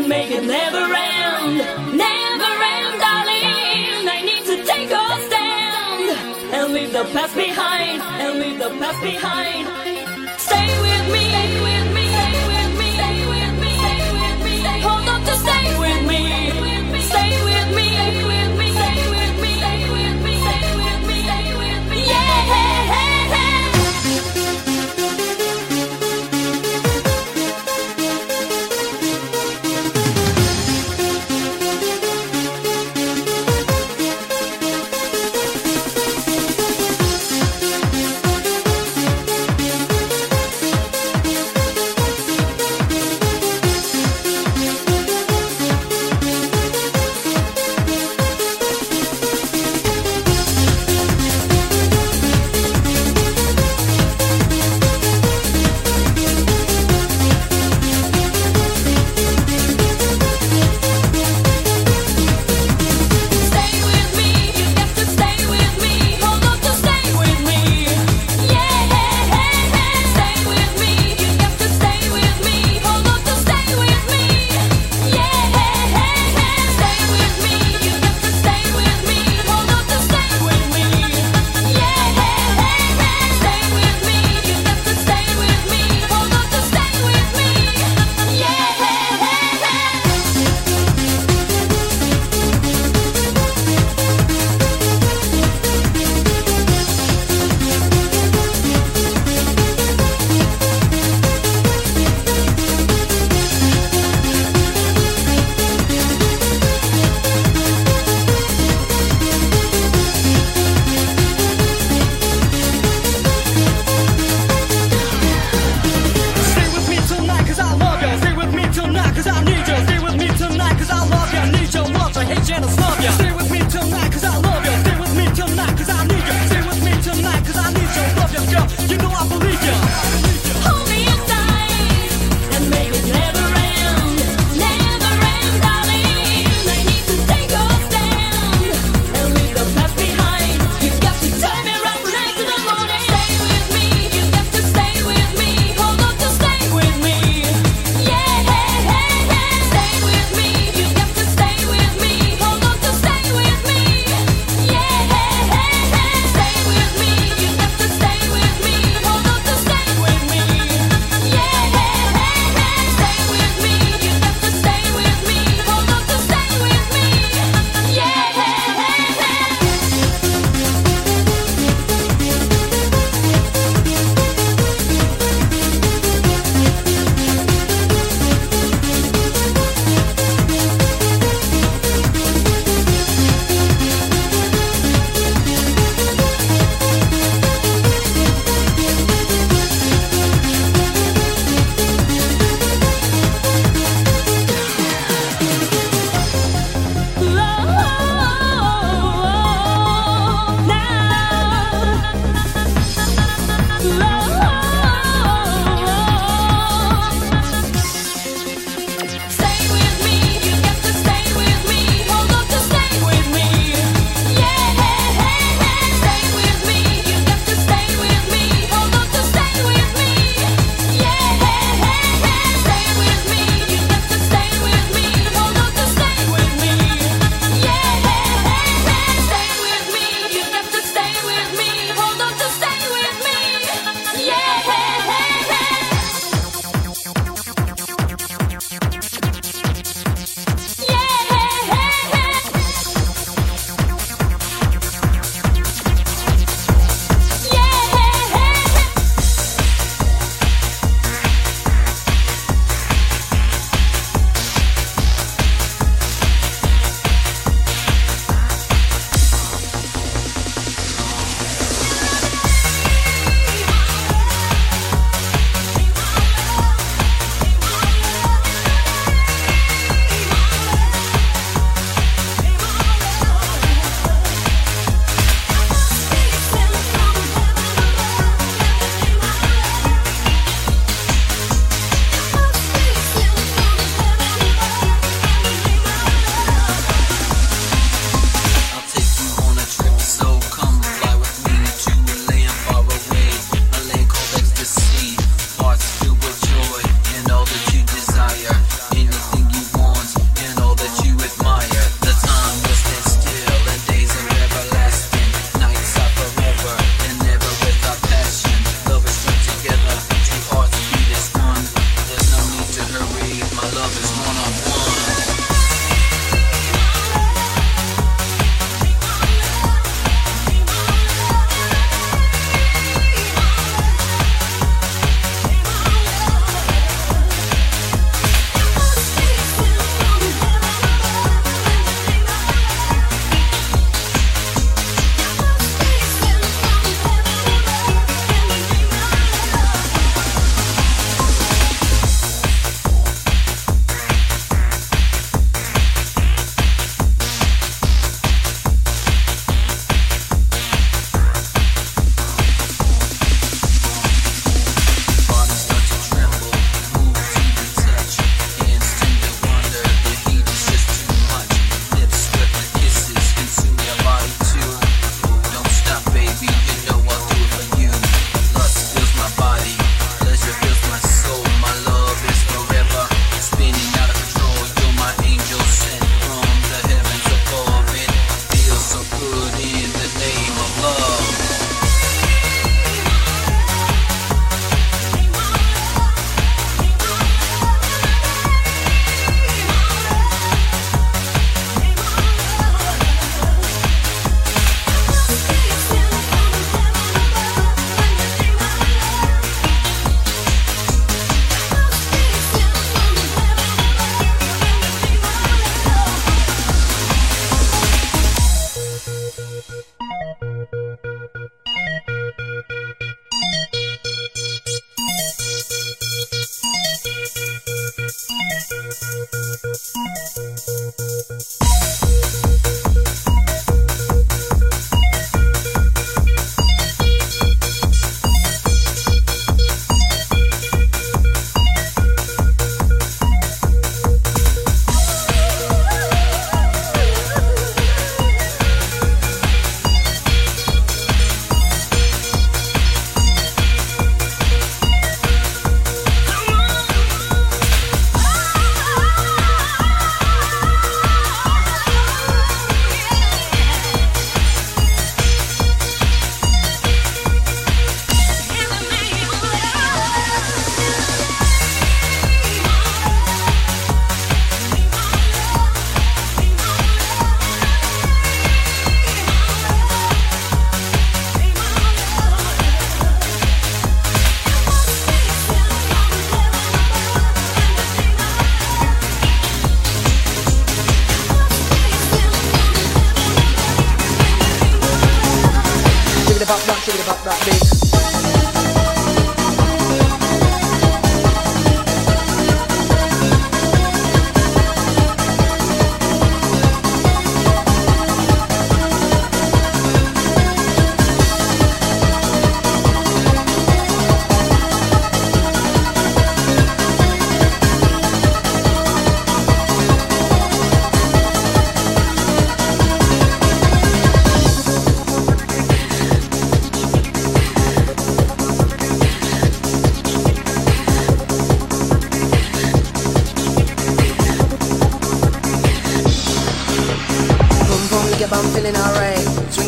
and make it never end, never end, darling. I need to take a stand and leave the past behind, and leave the past behind. Stay with me, stay with me, stay with me, stay with me, stay with me. Hold on to stay with me,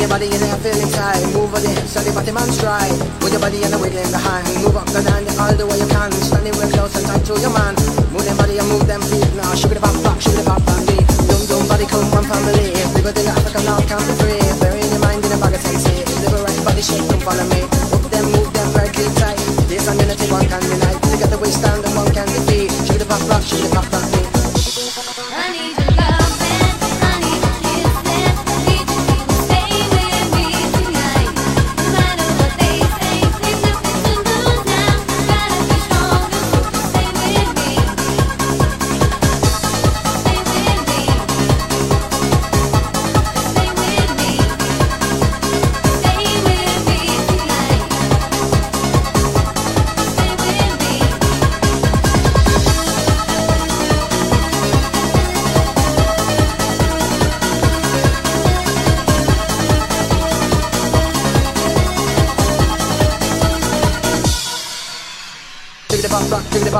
your body in there, feeling tight. Move on it, so the body man stride. Move your body and the wiggling behind. Move up, go down, all the way you can. Standing real close and tight to your man. Move them body and move them feet now. Sugar the back, back, sugar the back, back, beat. Dum dum body, come one family. Bigger than the African now, can't be free. Bury in your mind in a bag of sensei. Live right body shape, come follow me. Hook them, move them, right, tight. This and unity, one can unite. Together we stand and one can defeat. Sugar the back, back, sugar the back, back, beat.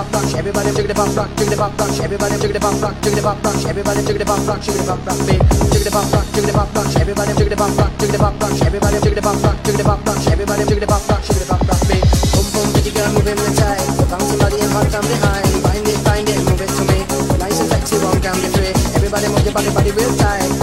Pop rock, everybody jiggy the pop rock, jiggy the pop rock, everybody jiggy the pop rock, jiggy the pop rock, everybody jiggy the pop rock, jiggy the pop rock, beat. Jiggy the pop rock, jiggy the pop rock, everybody jiggy the pop rock, jiggy the pop rock, everybody jiggy the pop rock, jiggy the pop rock, everybody jiggy the pop rock, jiggy the pop rock, beat. Boom boom, pretty girl moving the tight, bouncy body and hot from behind. Find it, find it, move it to me. Nice and sexy, one can be free. Everybody move your body, body real tight.